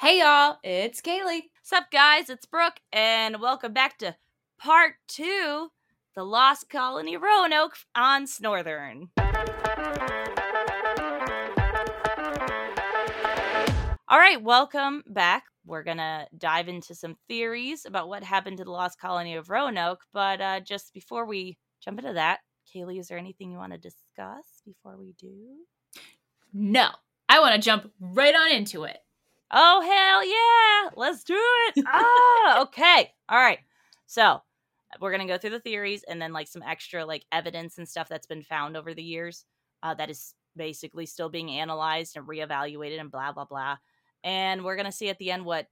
Hey y'all, it's Kaylee. Sup, guys? It's Brooke, and welcome back to part two The Lost Colony Roanoke on Snorthern. All right, welcome back. We're gonna dive into some theories about what happened to the Lost Colony of Roanoke, but uh, just before we jump into that, Kaylee, is there anything you want to discuss before we do? No, I want to jump right on into it. Oh hell yeah! Let's do it. ah, okay. All right. So we're gonna go through the theories and then like some extra like evidence and stuff that's been found over the years uh, that is basically still being analyzed and reevaluated and blah blah blah. And we're gonna see at the end what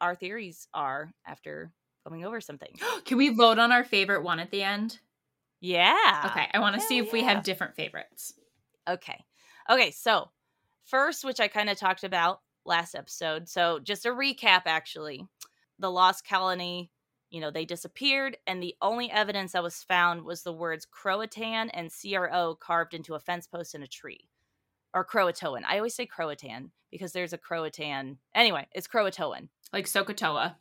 our theories are after going over something. Can we vote on our favorite one at the end? Yeah. Okay, I want to see if we have different favorites. Okay. Okay, so first, which I kind of talked about last episode. So just a recap actually. The lost colony, you know, they disappeared and the only evidence that was found was the words Croatan and CRO carved into a fence post in a tree. Or Croatoan. I always say Croatan because there's a Croatan. Anyway, it's Croatoan. Like SOHCAHTOA.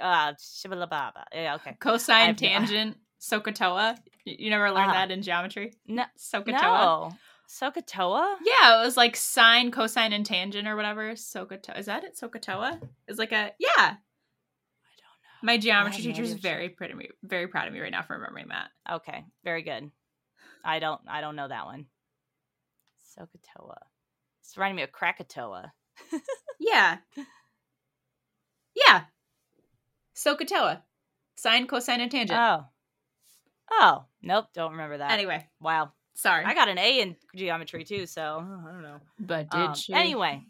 Uh shibalababa. Yeah, okay. Cosine, tangent, SOHCAHTOA. You never learned Uh-huh. that in geometry? No, SOHCAHTOA? no. SOHCAHTOA? Yeah, it was like sine, cosine, and tangent or whatever. SOHCAHTOA. Is that it? SOHCAHTOA? It's like a, yeah. I don't know. My geometry teacher is very proud of me, very proud of me right now for remembering that. Okay, very good. I don't I don't know that one. SOHCAHTOA. It's reminding me of Krakatoa. Yeah. Yeah. SOHCAHTOA. Sine, cosine, and tangent. Oh. Oh, nope, don't remember that. anyway, Wow. Sorry. I got an A in geometry too, so I don't know. but did Um, she? anyway,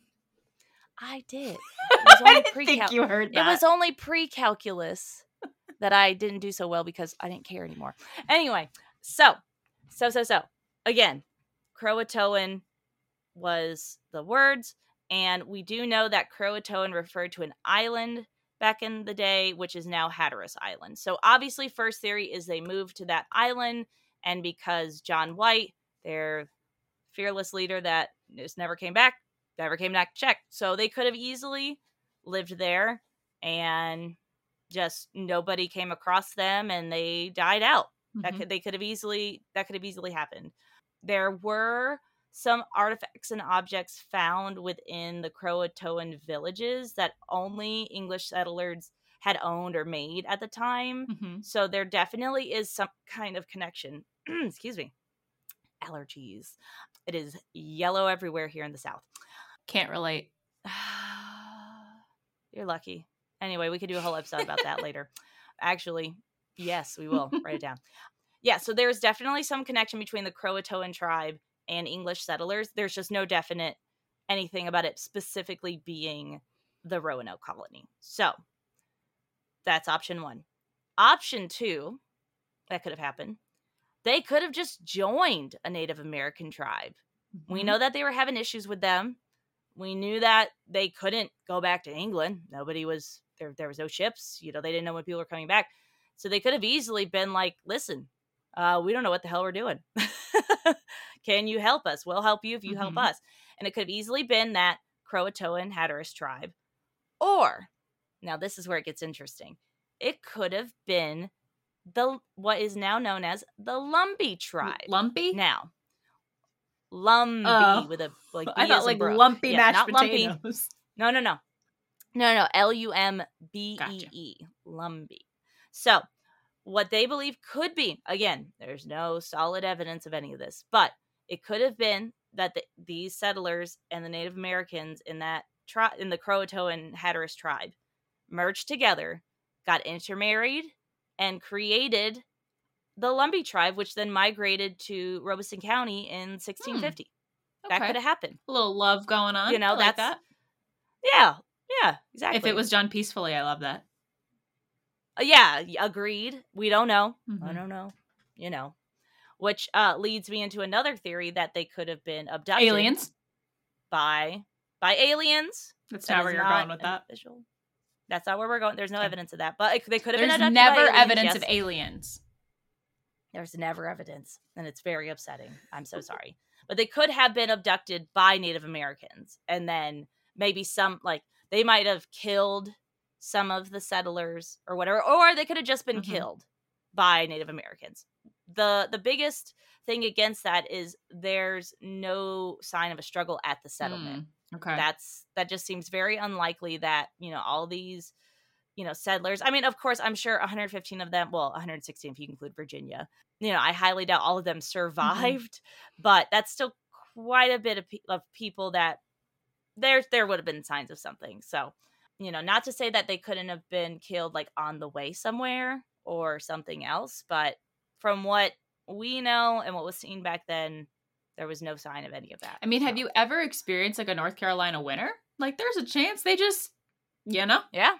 I did. It was I didn't pre think you heard that. It was only pre-calculus that I didn't do so well because I didn't care anymore. Anyway, so so so so again, Croatoan was the words, and we do know that Croatoan referred to an island back in the day, which is now Hatteras Island. So obviously, first theory is they moved to that island, and because John White, their fearless leader that just never came back, never came back to check. So they could have easily lived there and just nobody came across them and they died out. That Mhm. could they could have easily that could have easily happened. There were some artifacts and objects found within the Croatoan villages that only English settlers had owned or made at the time. Mhm. So there definitely is some kind of connection. Excuse me. Allergies. It is yellow everywhere here in the South. Can't relate. You're lucky. Anyway, we could do a whole episode about that later. Actually, yes, we will. Write it down. Yeah, so there's definitely some connection between the Croatoan tribe and English settlers. There's just no definite anything about it specifically being the Roanoke colony. So that's option one. Option two, that could have happened. They could have just joined a Native American tribe. We Mhm. know that they were having issues with them. We knew that they couldn't go back to England. Nobody was there. There was no ships. You know, they didn't know when people were coming back, so they could have easily been like, "Listen, uh, we don't know what the hell we're doing. Can you help us? We'll help you if you help Mhm. us." And it could have easily been that Croatoan Hatteras tribe, or now this is where it gets interesting. It could have been the what is now known as the Lumbee tribe. Lumpy? Now, oh, Lumbee Oh. with a like. I thought like lumpy Yeah, mashed not lumpy. No, no, no, no, no. L U M B E. E. Lumbee. So, what they believe could be again, there's no solid evidence of any of this, but it could have been that the, these settlers and the Native Americans in that tribe, in the Croatoan Hatteras tribe, merged together, got intermarried, and created the Lumbee tribe, which then migrated to Robeson County in 1650. That Okay. could have happened. A little love going on. You know, I like that. Yeah, yeah, exactly. If it was done peacefully, I love that. Uh, yeah, agreed. We don't know. I Mhm. don't know. You know, which uh, leads me into another theory that they could have been abducted Aliens. by by aliens. That's That not where you're going with that. official- That's not where we're going. There's no Okay. evidence of that, but it, they could have There's been abducted never evidence yes. of aliens. There's never evidence, and it's very upsetting. I'm so sorry, but they could have been abducted by Native Americans and then maybe some like they might have killed some of the settlers or whatever, or they could have just been Mhm. killed by Native Americans. The the biggest thing against that is there's no sign of a struggle at the settlement. Mm, okay. That's that just seems very unlikely that, you know, all these you know, settlers. I mean, of course, I'm sure 115 of them, well, 116 if you include Virginia. You know, I highly doubt all of them mm-hmm. survived, but that's still quite a bit of, pe- of people that there there would have been signs of something. So, you know, not to say that they couldn't have been killed like on the way somewhere or something else, but from what we know and what was seen back then, there was no sign of any of that. I mean, have you ever experienced like a North Carolina winter? Like, there's a chance they just, you know, Yeah.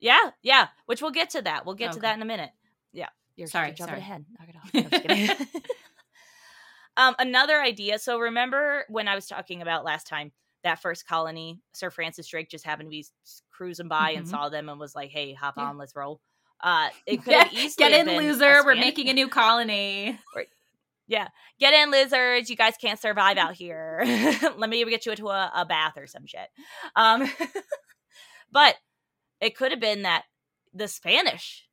Yeah, yeah. Which we'll get to that. We'll get to that in a minute. Yeah. You're, Sorry, jumping sorry. ahead. Knock it off. No, I'm just kidding. um, another idea. So remember when I was talking about last time that first colony, Sir Francis Drake just happened to be cruising by and Mhm. saw them and was like, "Hey, hop Yeah. on, let's roll." Uh, it could get, easily get in, loser. We're making a new colony. Get in, lizards. You guys can't survive out here. Let me get you into a, a bath or some shit. Um, but it could have been that the Spanish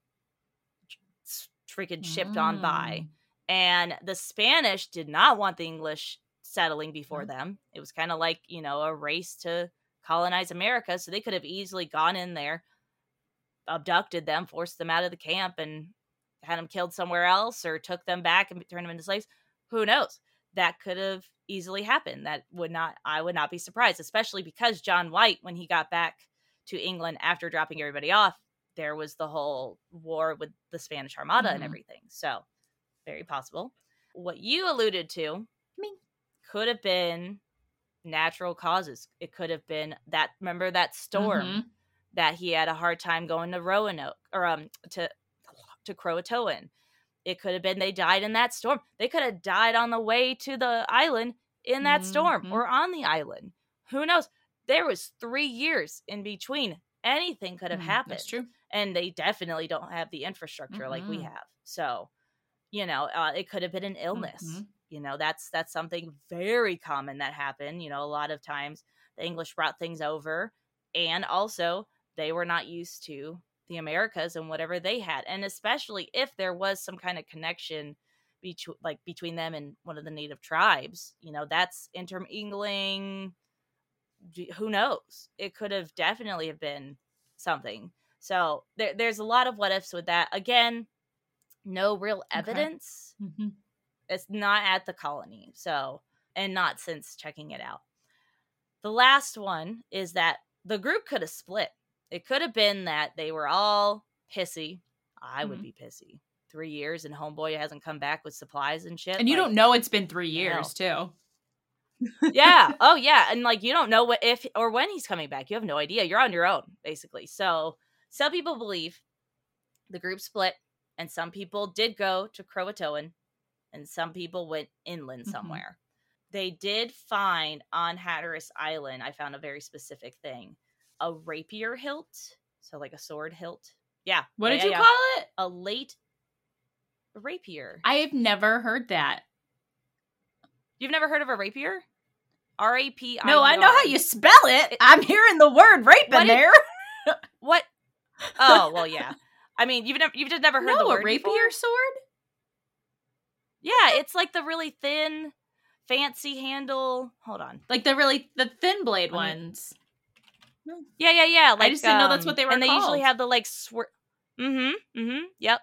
freaking shipped on by, Mm. and the Spanish did not want the English settling before Mhm. them. It was kind of like you know a race to colonize America, so they could have easily gone in there, abducted them, forced them out of the camp, and had them killed somewhere else, or took them back and turned them into slaves. Who knows? That could have easily happened. That would not. I would not be surprised, especially because John White, when he got back to England after dropping everybody off, there was the whole war with the Spanish Armada and Mhm. everything. So, very possible. What you alluded to Me. could have been natural causes. It could have been that remember that storm Mhm. that he had a hard time going to Roanoke or um to to Croatoan. It could have been they died in that storm. They could have died on the way to the island in that storm Mhm. or on the island. Who knows? There was 3 years in between. Anything could have Mm, happened That's true. and they definitely don't have the infrastructure like we have. So, you know, uh, it could have been an illness. Mhm. You know, that's that's something very common that happened. You know, a lot of times the English brought things over, and also they were not used to the Americas and whatever they had, and especially if there was some kind of connection between like between them and one of the native tribes. You know, that's intermingling. Who knows? It could have definitely have been something. So there, there's a lot of what ifs with that. Again, no real Okay. evidence. Mhm. It's not at the colony. So, and not since checking it out. The last one is that the group could have split. It could have been that they were all pissy. I would Mhm. be pissy. Three years and homeboy hasn't come back with supplies and shit. And you like- don't know it's been three years, too. yeah. Oh, yeah. And like you don't know what if or when he's coming back. You have no idea. You're on your own, basically. So some people believe the group split, and some people did go to Croatoan, and some people went inland Mhm. somewhere. They did find on Hatteras Island. I found a very specific thing: a rapier hilt, so like a sword hilt. Yeah. What yeah, did you yeah. call it? A late rapier. I have never heard that. You've never heard of a rapier? R A P I. No, I know how you spell it. I'm hearing the word rape What in did- there. What? Oh well, yeah. I mean, you've never you've just never heard no, the a word rapier before? sword? Yeah, it's like the really thin, fancy handle. Hold on. Like the really the thin blade Let me- ones. Yeah, yeah, yeah. Like, I just didn't know that's um, what they were And they usually have the like swir. Mm-hmm. Mm-hmm. Yep.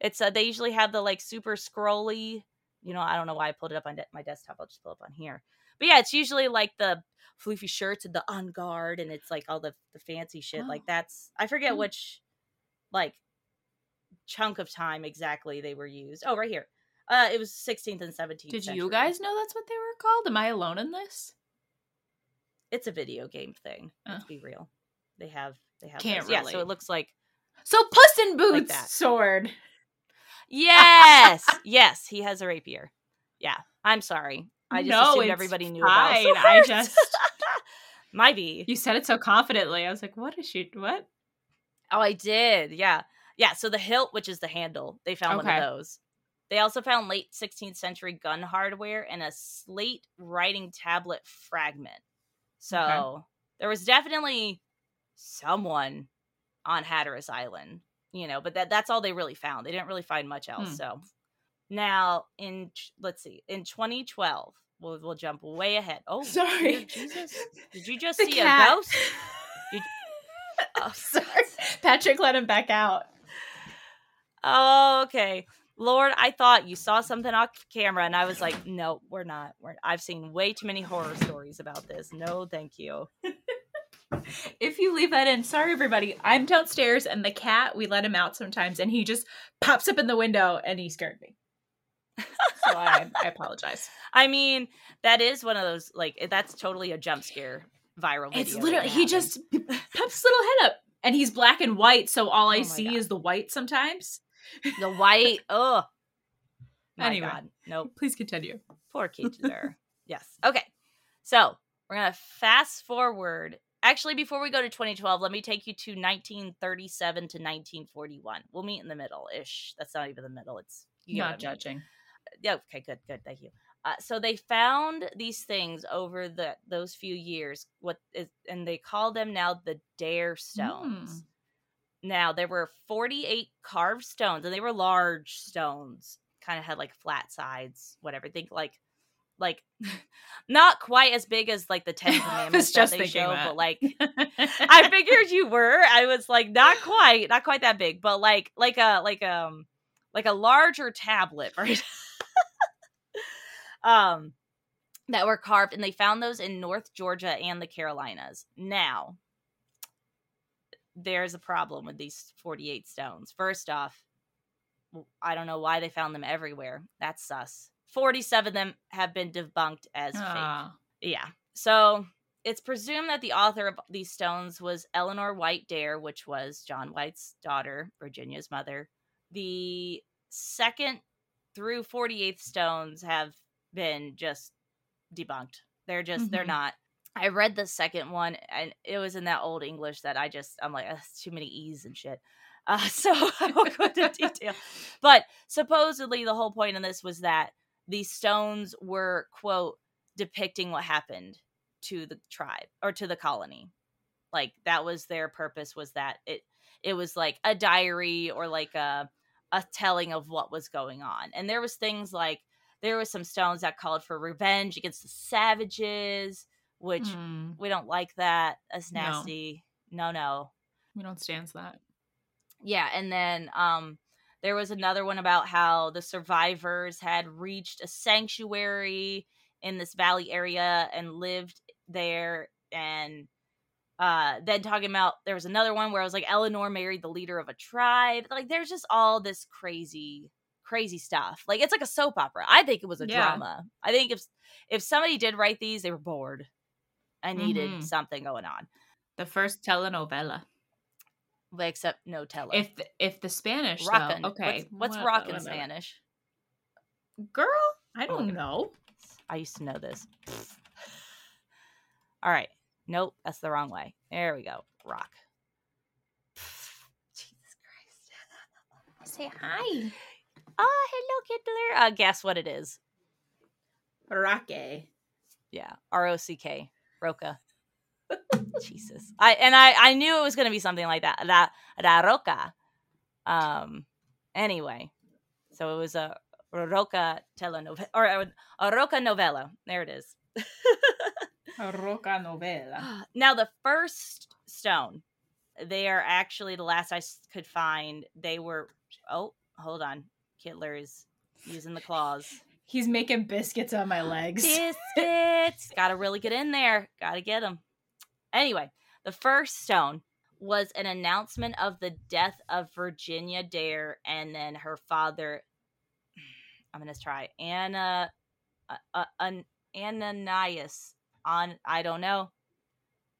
It's uh, they usually have the like super scrolly. You know, I don't know why I pulled it up on de- my desktop. I'll just pull it up on here. But yeah, it's usually like the floofy shirts and the on guard, and it's like all the the fancy shit. Like Oh. that's I forget Hmm. which like chunk of time exactly they were used. Oh, right here. Uh, it was 16th and 17th. Did century. you guys know that's what they were called? Am I alone in this? It's a video game thing. Let's be real. They have they have Can't yeah. So it looks like So Puss in Boots that. sword. yes, yes, he has a rapier. Yeah, I'm sorry. I just No, assumed everybody knew fine. about. I just- might be. You said it so confidently. I was like, what is she what? Oh, I did. Yeah, yeah. So the hilt, which is the handle, they found one of those. They also found late 16th century gun hardware and a slate writing tablet fragment. So there was definitely someone on Hatteras Island, you know, but that that's all they really found. They didn't really find much else. Hmm. So now in let's see, in 2012, we'll we'll jump way ahead. Oh, Sorry. Jesus. Did you just The see cat. a ghost? Did- Oh, Sorry. Patrick let him back out. Oh, okay. Lord, I thought you saw something off camera, and I was like, "No, we're not. We're, I've seen way too many horror stories about this. No, thank you." If you leave that in, sorry everybody. I'm downstairs and the cat, we let him out sometimes and he just pops up in the window and he scared me. So I, I apologize. I mean, that is one of those like eh, that's totally a jump scare viral. It's literally he just pops his little head up and he's black and white, so all I Oh see God. is the white sometimes. The white. Oh, my Anyway. God, nope. Please continue. Poor Keeter. yes. Okay. So we're gonna fast forward. Actually, before we go to 2012, let me take you to 1937 to 1941. We'll meet in the middle ish. That's not even the middle. It's you get what I Not judging. yeah okay good good thank you uh, so they found these things over the those few years what is and they call them now the dare stones now there were 48 carved stones and they were large stones kind of had like flat sides whatever think like like not quite as big as like the ten commandments just that they show that. but like I figured you were. I was like, not quite, not quite that big, but like, like a, like um, like a larger tablet, right? um, that were carved, and they found those in North Georgia and the Carolinas. Now, there's a problem with these 48 stones. First off, I don't know why they found them everywhere. That's sus. 47 of them have been debunked as fake. Ah. Yeah. So it's presumed that the author of these stones was Eleanor White Dare, which was John White's daughter, Virginia's mother. The second through 48th stones have been just debunked. They're just, they're Mhm. not. I read the second one and it was in that old English that I just, I'm like, that's too many E's and shit. Uh, so I won't go into detail. But supposedly the whole point in this was that these stones were, quote, depicting what happened to the tribe or to the colony like that was their purpose was that it it was like a diary or like a a telling of what was going on and there was things like there was some stones that called for revenge against the savages which Mm, we don't like that that's No. nasty no no we don't stand that. yeah, and then um there was another one about how the survivors had reached a sanctuary in this valley area and lived there and uh then talking about there was another one where I was like Eleanor married the leader of a tribe. Like there's just all this crazy crazy stuff. Like it's like a soap opera. I think it was a Yeah. drama. I think if if somebody did write these, they were bored and needed Mhm. something going on. The first telenovela. Except no teller. If the, if the Spanish though, okay. What's, what's What- rock in what- Spanish? Girl, I don't Okay. know. I used to know this. All right. Nope, that's the wrong way. There we go. Rock. Jesus Christ. Say hi. Oh, hello, Kittler. Uh, guess what it is? Rocky. Yeah, R O C K. Roca. Jesus. I and I I knew it was going to be something like that. La, la Roca. Um. Anyway, so it was a Roca telenovela or a, a Roca novella. There it is. a Roca novela. now the first stone they are actually the last I could find they were oh hold on kittler is using the claws He's making biscuits on my legs. biscuits. Gotta really get in there. Gotta get them anyway the first stone was an announcement of the death of virginia dare and then her father i'm gonna try anna uh, uh, an ananias on i don't know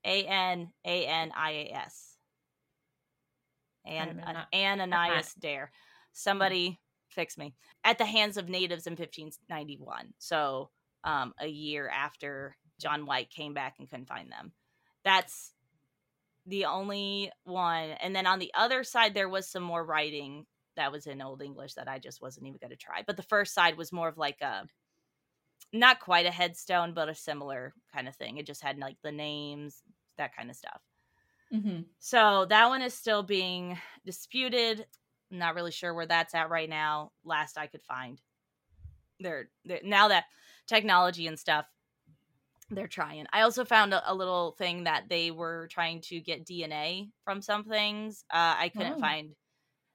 a n a n i a s. And ananias dare. somebody fix me at the hands of natives in 1591 so um, a year after John White came back and couldn't find them. That's the only one. And then on the other side, there was some more writing that was in Old English that I just wasn't even going to try. But the first side was more of like a not quite a headstone, but a similar kind of thing. It just had like the names, that kind of stuff. Mm-hmm. So that one is still being disputed. Not really sure where that's at right now. Last I could find, they're, they're now that technology and stuff, they're trying. I also found a, a, little thing that they were trying to get DNA from some things. Uh, I couldn't Oh. find.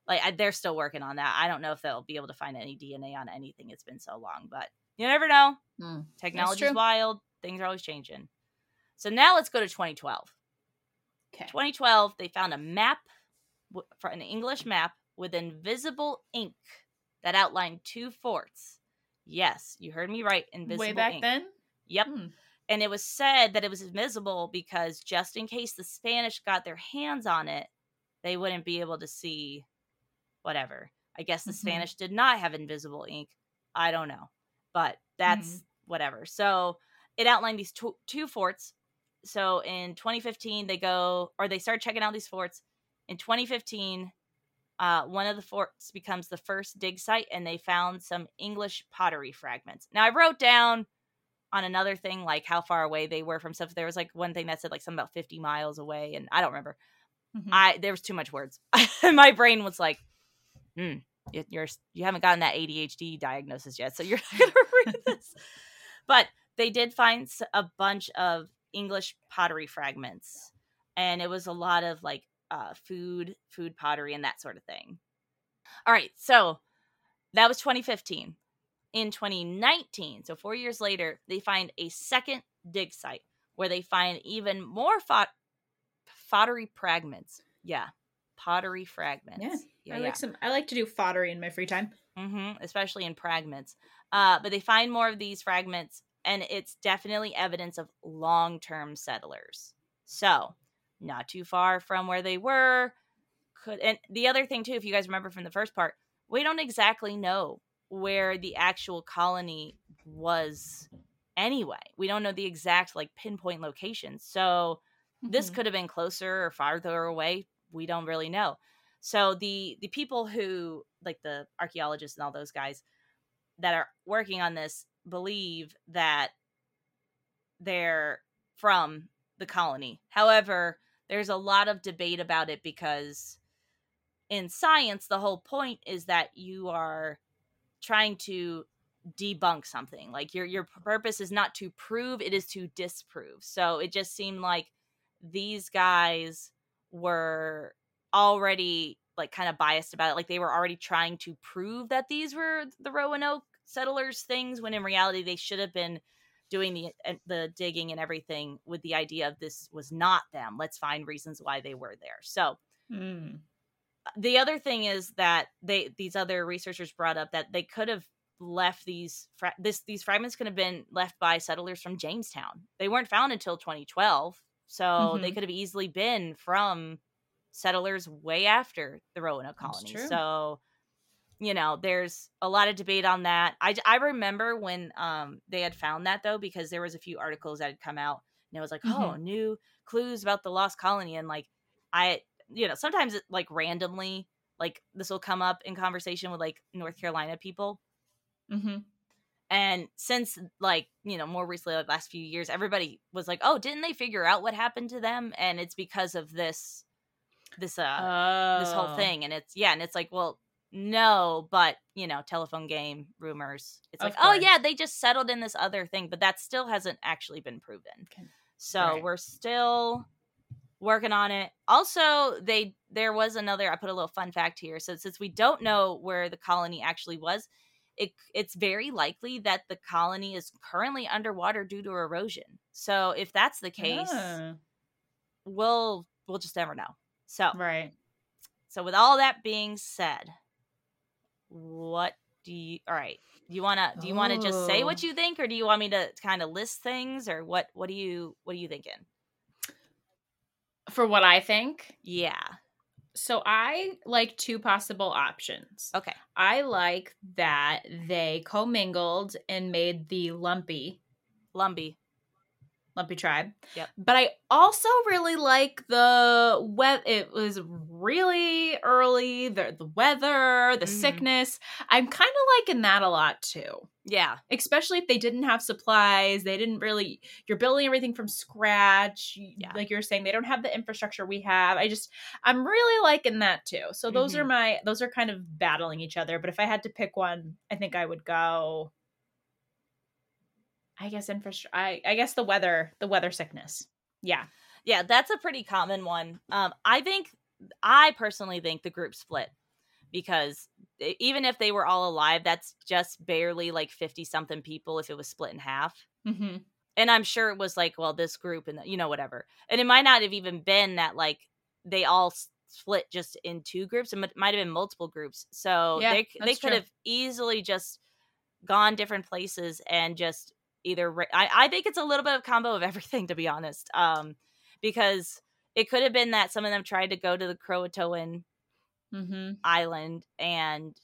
Like I, they're still working on that. I don't know if they'll be able to find any DNA on anything. It's been so long, but you never know. Mm. Technology's wild. Things are always changing. So now let's go to 2012. Okay. 2012, they found a map, for an English map with invisible ink that outlined two forts. Yes, you heard me right. Invisible Way back ink. then. Yep. Hmm. And it was said that it was invisible because just in case the Spanish got their hands on it, they wouldn't be able to see whatever. I guess the Mhm. Spanish did not have invisible ink. I don't know. But that's whatever. So it outlined these two, two forts. So in 2015, they go, or they start checking out these forts. In 2015, uh, one of the forts becomes the first dig site, and they found some English pottery fragments. Now, I wrote down on another thing, like how far away they were from stuff. There was like one thing that said like something about 50 miles away, and I don't remember. Mhm. I there was too much words. My brain was like, hmm, you- you're you haven't gotten that ADHD diagnosis yet, so you're not gonna read this. But they did find a bunch of English pottery fragments, and it was a lot of like uh, food, food pottery, and that sort of thing. All right, so that was 2015. In 2019, so four years later, they find a second dig site where they find even more fot- pottery fragments. Yeah, pottery fragments. Yeah. I like some. I like to do pottery in my free time. hmm especially in fragments. Uh, but they find more of these fragments, and it's definitely evidence of long term settlers. So, not too far from where they were. Could and the other thing too, if you guys remember from the first part, we don't exactly know where the actual colony was anyway. We don't know the exact like pinpoint location. So this Mhm. could have been closer or farther away we don't really know so the the people who like the archaeologists and all those guys that are working on this believe that they're from the colony however there's a lot of debate about it because in science the whole point is that you are trying to debunk something. Like your your purpose is not to prove it is to disprove. So it just seemed like these guys were already like kind of biased about it. Like they were already trying to prove that these were the roanoke settlers things when in reality they should have been doing the the digging and everything with the idea of this was not them let's find reasons why they were there so Mm. the other thing is that they these other researchers brought up that they could have left these fra- this these fragments could have been left by settlers from Jamestown. They weren't found until 2012, so they Mhm. could have easily been from settlers way after the Roanoke colony. So you know, there's a lot of debate on that. I I remember when um they had found that though because there was a few articles that had come out and it was like, "Oh, new clues about the lost colony." And like I you know, sometimes it like randomly like this will come up in conversation with like North Carolina people. Mm-hmm. And since like, you know, more recently like last few years, everybody was like, "Oh, didn't they figure out what happened to them?" And it's because of this this uh this whole Oh. thing and it's yeah, and it's like, well, no, but you know, telephone game rumors. It's Of like, "Oh yeah, they just settled in this other thing," but that still hasn't actually been proven. Okay. So Right. we're still working on it. Also, they there was another. I put a little fun fact here. So since we don't know where the colony actually was, it it's very likely that the colony is currently underwater due to erosion. So if that's the case, Ah, we'll we'll just never know. So right. so with all that being said, what do you? All right. Do you wanna do you wanna just say what Oh. you think, or do you want me to kind of list things, or what? What do you what are you thinking? For what I think, Yeah. so I like two possible options. Okay. I like that they commingled and made the lumpy. Lumbee. Lumpy Tribe. Yep. But I also really like the weather. It was really early. The the weather, the Mhm. sickness. I'm kind of liking that a lot too. Yeah. Especially if they didn't have supplies, they didn't really. You're building everything from scratch. Yeah. Like you're saying, they don't have the infrastructure we have. I just, I'm really liking that too. So those are Mhm. my, those are kind of battling each other. But if I had to pick one, I think I would go. I guess infrastructure. I, I guess the weather, the weather sickness. Yeah. Yeah, that's a pretty common one. Um, I think, I personally think the group split because even if they were all alive, that's just barely like 50 something people if it was split in half. Mm-hmm. And I'm sure it was like, well, this group and, you know, whatever. And it might not have even been that like they all split just in two groups. It might- might have been multiple groups. So Yeah, they, they could true. have easily just gone different places and just either I, I think it's a little bit of combo of everything to be honest um because it could have been that some of them tried to go to the croatoan Mm-hmm. island and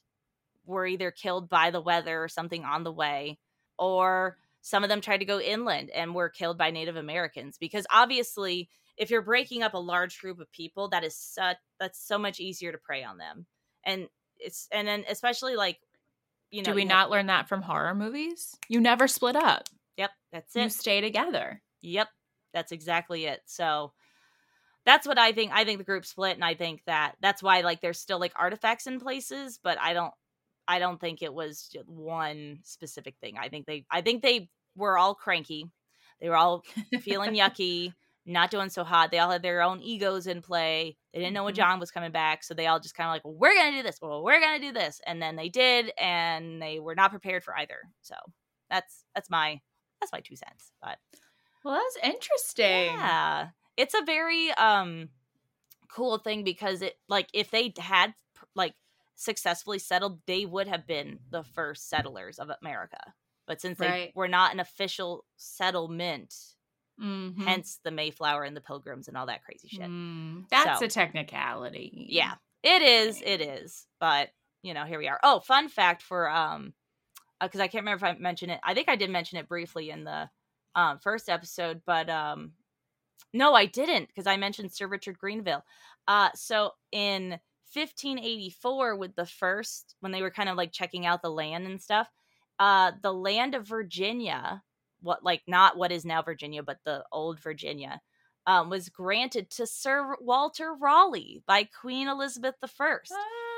were either killed by the weather or something on the way or some of them tried to go inland and were killed by native americans because obviously if you're breaking up a large group of people that is such that's so much easier to prey on them and it's and then especially like you know Do we you have- not learn that from horror movies? You never split up. yep that's it. You stay together. Yep, that's exactly it. So that's what I think. I think the group split, and I think that that's why like there's still like artifacts in places, but I don't. I don't think it was just one specific thing. I think they. I think they were all cranky. They were all feeling yucky, not doing so hot. They all had their own egos in play. They didn't know when Mhm. John was coming back, so they all just kind of like, well, "We're gonna do this. Well, we're gonna do this," and then they did, and they were not prepared for either. So that's that's my that's my two cents. But Well, that's interesting. yeah. It's a very um cool thing because it like if they had like successfully settled, they would have been the first settlers of America. But since they Right. were not an official settlement, Mhm. hence the Mayflower and the Pilgrims and all that crazy shit. Mm, that's So- a technicality. Yeah. It is, it is. But, you know, here we are. Oh, fun fact for um because I can't remember if I mentioned it. I think I did mention it briefly in the um first episode, but um no, I didn't because I mentioned Sir Richard Grenville. Uh so in 1584 with the first when they were kind of like checking out the land and stuff, uh the land of Virginia, what like not what is now Virginia, but the old Virginia, um, was granted to Sir Walter Raleigh by Queen Elizabeth I.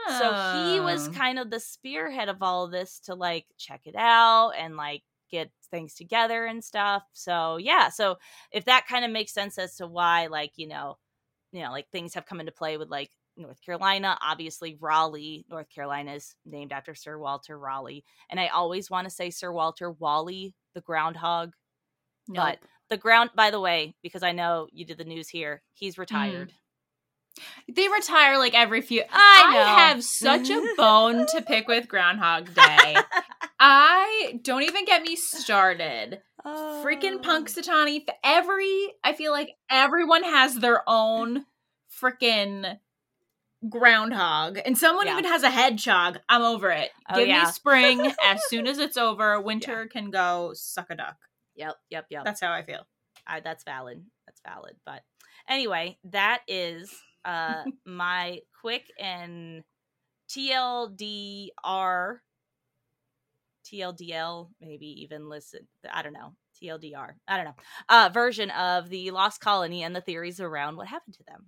So he was Oh. kind of the spearhead of all of this to like check it out and like get things together and stuff. So yeah, so if that kind of makes sense as to why like, you know, you know, like things have come into play with like North Carolina, obviously Raleigh, North Carolina is named after Sir Walter Raleigh. And I always want to say Sir Walter Wally, the groundhog. Nope. But the ground by the way, because I know you did the news here, he's mm. retired. they retire like every few. I know. have such a bone to pick with Groundhog Day. I don't even get me started. Oh. Freaking Punxsutawney. Every I feel like everyone has their own freaking groundhog, and someone Yeah. even has a hedgehog. I'm over it. Oh, Give yeah. me spring as soon as it's over. Winter can go suck a duck. Yep, yep, yep. That's how I feel. I, that's valid. That's valid. But anyway, that is uh my quick and TLDR, TLDL, maybe even listen. I don't know. TLDR. I don't know. Uh, version of the Lost Colony and the theories around what happened to them.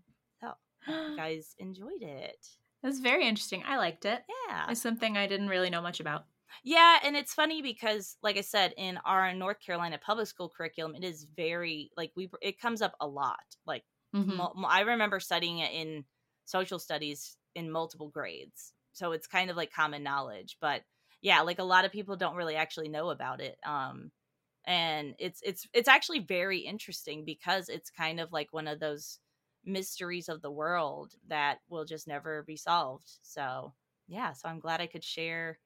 You guys enjoyed it. It was very interesting. I liked it. Yeah. It's something I didn't really know much about. Yeah, and it's funny because, like I said, in our North Carolina public school curriculum, it is very like we it comes up a lot. Like Mhm. mul- I remember studying it in social studies in multiple grades, so it's kind of like common knowledge. But yeah, like a lot of people don't really actually know about it. Um, and it's it's it's actually very interesting because it's kind of like one of those mysteries of the world that will just never be solved. So yeah, so I'm glad I could share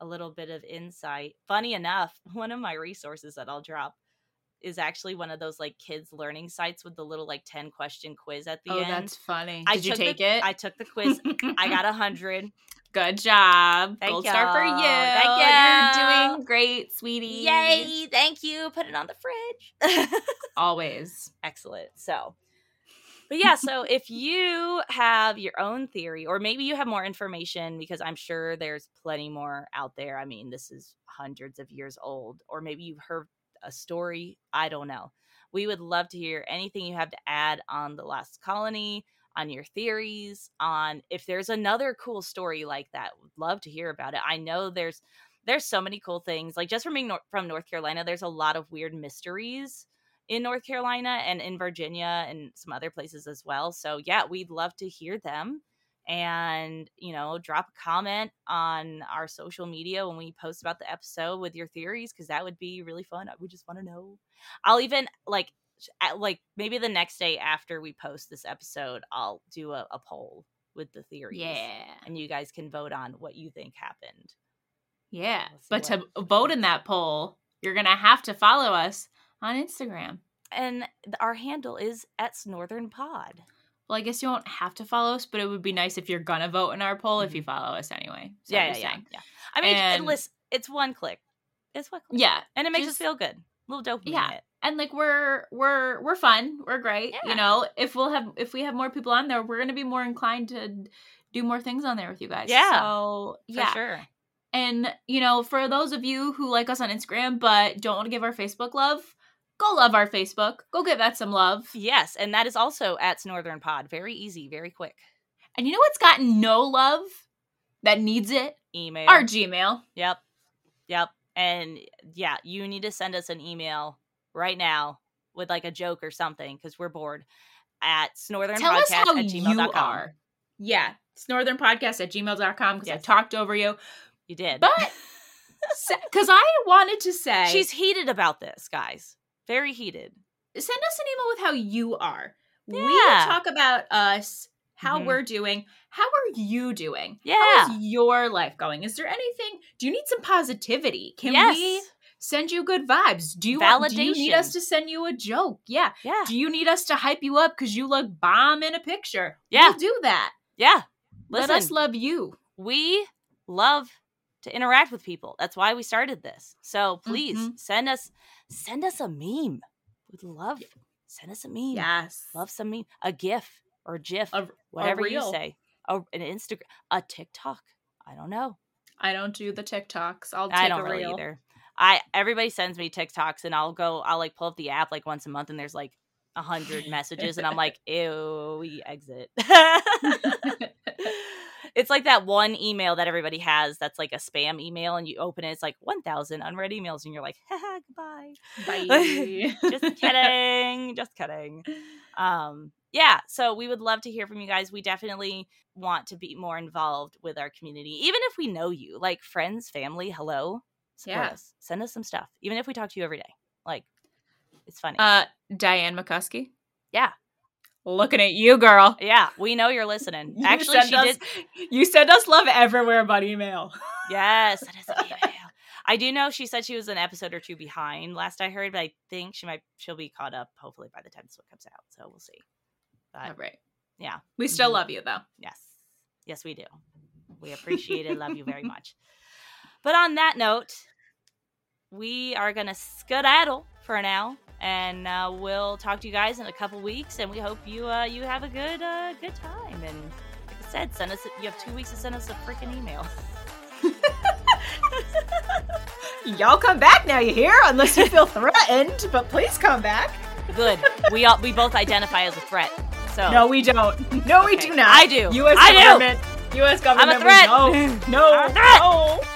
a little bit of insight. Funny enough, one of my resources that I'll drop is actually one of those like kids learning sites with the little like 10 question quiz at the end. oh, end. that's funny. I Did you took take the, it? I took the quiz. I got a hundred. Good job. Thank Gold star for you. Thank you. You're doing great, sweetie. Yay! Thank you. Put it on the fridge. Always. Excellent. So, but yeah, so if you have your own theory, or maybe you have more information, because I'm sure there's plenty more out there. I mean, this is hundreds of years old, or maybe you've heard a story. I don't know. We would love to hear anything you have to add on the last colony, on your theories, on if there's another cool story like that. Would love to hear about it. I know there's there's so many cool things. Like just from being nor- from North Carolina, there's a lot of weird mysteries in North Carolina and in Virginia and some other places as well. So yeah, we'd love to hear them and you know drop a comment on our social media when we post about the episode with your theories because that would be really fun we just want to know i'll even like like maybe the next day after we post this episode i'll do a, a poll with the theories Yeah. and you guys can vote on what you think happened Yeah. But to vote in that poll, you're going to have to follow us on Instagram. and our handle is at northern pod Well, I guess you won't have to follow us, but it would be nice if you're to vote in our poll if you mm-hmm. follow us anyway. That yeah yeah yeah, yeah i mean And- it, listen it's one click it's one click Yeah. and it makes just- us feel good A little dopamine Yeah. hit. and like we're we're we're fun we're great Yeah. you know if we'll have if we have more people on there we're gonna be more inclined to do more things on there with you guys Yeah, so for yeah sure and you know for those of you who like us on instagram but don't want to give our facebook love go love our facebook go give that some love Yes, and that is also at Northern Pod. Very easy, very quick. and you know what's gotten no love that needs it Email. our gmail Yep. Yep. And yeah, you need to send us an email right now with like a joke or something because we're bored at northern tell us how at you are yeah it's northern podcast at gmail.com because i talked over you You did. But because I wanted to say, she's heated about this, guys. Very heated. send us an email with how you are. We Yeah. talk about us, how Mhm. we're doing. How are you doing? Yeah. How is your life going? Is there anything? Do you need some positivity? Can yes. we send you good vibes? Do you want, do you need us to send you a joke? Yeah. Yeah. Do you need us to hype you up because you look bomb in a picture? Yeah. We'll do that. Yeah. Let us love you. we love to interact with people. That's why we started this. So please Mhm. send us send us a meme. We'd love send us a meme. Yes. Love some meme, a GIF or GIF, A- whatever you say. A, an Instagram, a TikTok. I don't know. I don't do the TikToks. I'll take I don't a really reel. either. I everybody sends me TikToks and I'll go. I'll like pull up the app like once a month and there's like a hundred messages and I'm like, ew, we exit. it's like that one email that everybody has that's like a spam email and you open it, it's like one thousand unread emails and you're like, haha, goodbye. Bye. just kidding just kidding um yeah so we would love to hear from you guys we definitely want to be more involved with our community even if we know you like friends family hello support Yeah. us send us some stuff even if we talk to you every day like it's funny Uh, Diane McCuskey. Yeah. Looking at you, girl. yeah we know you're listening You actually she us- did You send us love everywhere but email. yes that is email i do know she said she was an episode or two behind last i heard but i think she might she'll be caught up hopefully by the time this one comes out so we'll see but All right. yeah We still Mhm. love you though. Yes. Yes, we do. We appreciate it. Love you very much. But on that note, we are going to skedaddle for now. And uh, we'll talk to you guys in a couple weeks. And we hope you uh, you have a good uh, good time. And like I said, send us. You have two weeks to send us a freaking email. Y'all come back now, you hear? Unless you feel threatened, but please come back. Good. We all we both identify as a threat. So No, we don't. No, we do not. I do. U.S. I do. government. U.S. government. we threat. don't. No. I'm a threat. No. No.